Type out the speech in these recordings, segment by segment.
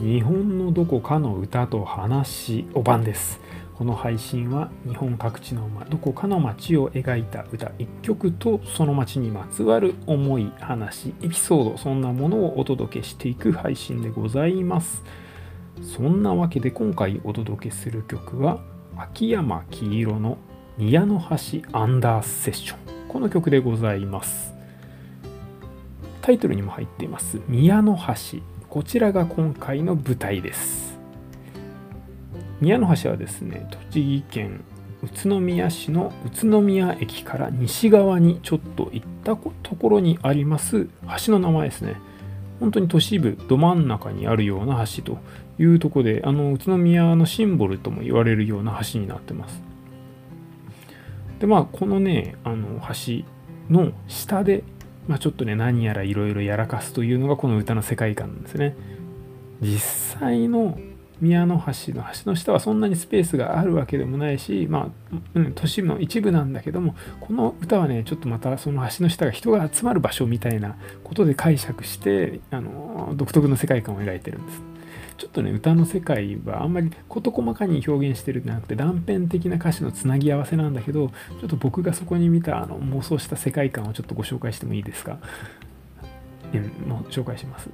日本のどこかの歌と話おばんですこの配信は日本各地のどこかの街を描いた歌一曲とその街にまつわる思い話エピソードそんなものをお届けしていく配信でございます。そんなわけで今回お届けする曲は秋山黄色の宮の橋アンダーセッション。この曲でございます。タイトルにも入っています宮の橋。こちらが今回の舞台です。宮の橋はですね栃木県宇都宮市の宇都宮駅から西側にちょっと行ったところにあります橋の名前ですね。本当に都市部ど真ん中にあるような橋というとこであの宇都宮のシンボルとも言われるような橋になってます。でまあこのねあの橋の下でまあ、ちょっとね何やらいろいろやらかすというのがこの歌の世界観なんですね。実際の宮の橋の橋の下はそんなにスペースがあるわけでもないしまあ、都市の一部なんだけどもこの歌はねちょっとまたその橋の下が人が集まる場所みたいなことで解釈してあの独特の世界観を描いてるんです。ちょっとね歌の世界はあんまり事細かに表現してるんじゃなくて断片的な歌詞のつなぎ合わせなんだけどちょっと僕がそこに見たあの妄想した世界観をちょっとご紹介してもいいですか、うん、もう紹介します。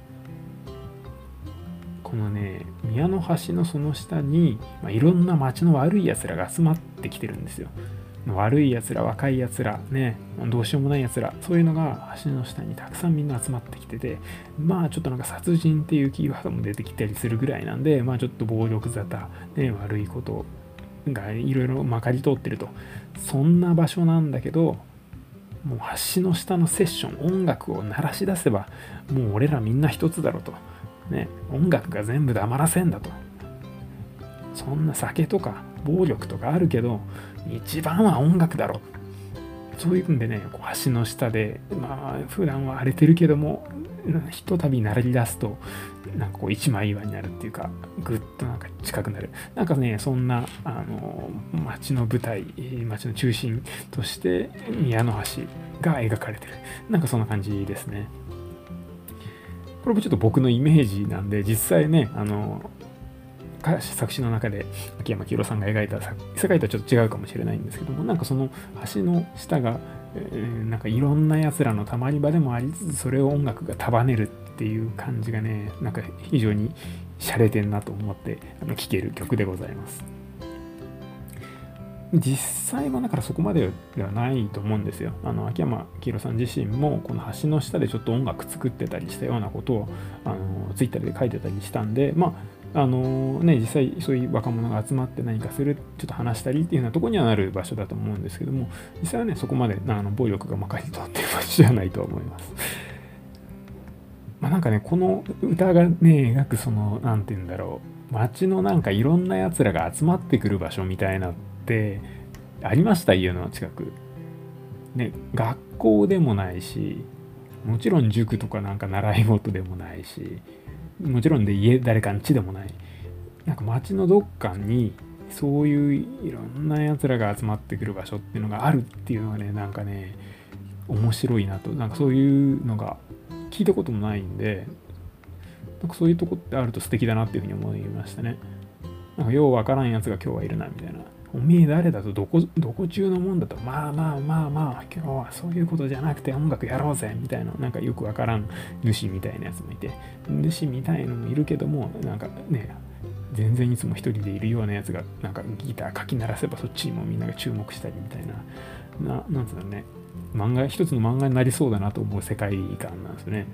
このね宮の橋のその下に、まあ、いろんな街の悪いやつらが集まってきてるんですよ。悪いやつら若いやつらねどうしようもないやつらそういうのが橋の下にたくさんみんな集まってきててまあちょっとなんか殺人っていうキーワードも出てきたりするぐらいなんでまあちょっと暴力沙汰、ね、悪いことがいろいろまかり通ってると。そんな場所なんだけどもう橋の下のセッション音楽を鳴らし出せばもう俺らみんな一つだろと、ね、音楽が全部黙らせんだと。そんな酒とか暴力とかあるけど一番は音楽だろ。そういうんでねこう橋の下でまあ普段は荒れてるけどもひとたび鳴り出すとなんかこう一枚岩になるっていうかぐっとなんか近くなる。なんかねそんなあの街の舞台街の中心として宮の橋が描かれてる。なんかそんな感じですね。これもちょっと僕のイメージなんで実際ねあの作詞の中で秋山清さんが描いた世界とはちょっと違うかもしれないんですけどもなんかその橋の下が、えー、なんかいろんなやつらのたまり場でもありつつそれを音楽が束ねるっていう感じがねなんか非常に洒落てんなと思って聴ける曲でございます。実際はだからそこまでではないと思うんですよ。あの秋山黄色さん自身もこの橋の下でちょっと音楽作ってたりしたようなことをあのツイッターで書いてたりしたんでまああのね、実際そういう若者が集まって何かするちょっと話したりっていうようなとこにはなる場所だと思うんですけども実際はねそこまであの暴力がまかり通ってる場所じゃないと思います。まあ、なんかねこの歌がね描くその何て言うんだろう街のなんかいろんなやつらが集まってくる場所みたいなってありました家の近く。ね学校でもないしもちろん塾とかなんか習い事でもないしもちろんで家誰かんちでもない。なんか街のどっかにそういういろんなやつらが集まってくる場所っていうのがあるっていうのがねなんかね面白いなと。なんかそういうのが聞いたこともないんでなんかそういうとこってあると素敵だなっていうふうに思いましたね。なんかようわからんやつが今日はいるなみたいな。おめえ誰だとどこ、どこ中のもんだと、まあまあまあまあ、今日はそういうことじゃなくて音楽やろう。ぜ、みたいな、なんかよくわからん主みたいなやつもいて、主みたいのもいるけども、なんかね、全然いつも一人でいるようなやつが、なんかギターかき鳴らせばそっちにもみんなが注目したりみたいな、ななんつうのね、漫画、一つの漫画になりそうだなと思う世界観なんですね。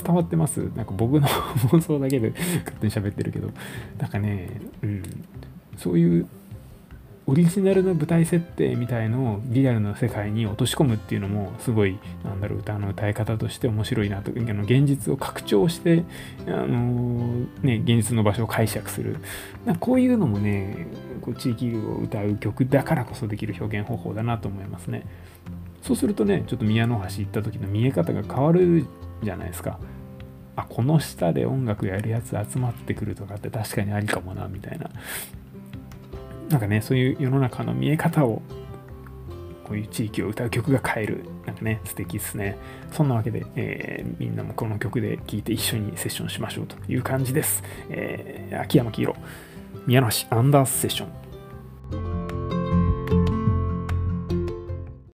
伝わってます？なんか僕の 妄想だけで勝手に喋ってるけど、なんかね、うん、そういうオリジナルの舞台設定みたいのをリアルな世界に落とし込むっていうのもすごいなんだろう歌の歌い方として面白いなとあの現実を拡張してあのね現実の場所を解釈する。こういうのもねこう地域を歌う曲だからこそできる表現方法だなと思いますね。そうするとねちょっと宮の橋行った時の見え方が変わるじゃないですか。あこの下で音楽やるやつ集まってくるとかって確かにありかもなみたいな。なんかねそういう世の中の見え方をこういう地域を歌う曲が変える。なんかね、素敵ですね。そんなわけで、えー、みんなもこの曲で聴いて一緒にセッションしましょうという感じです。えー、秋山黄色、宮梨アンダースセッション。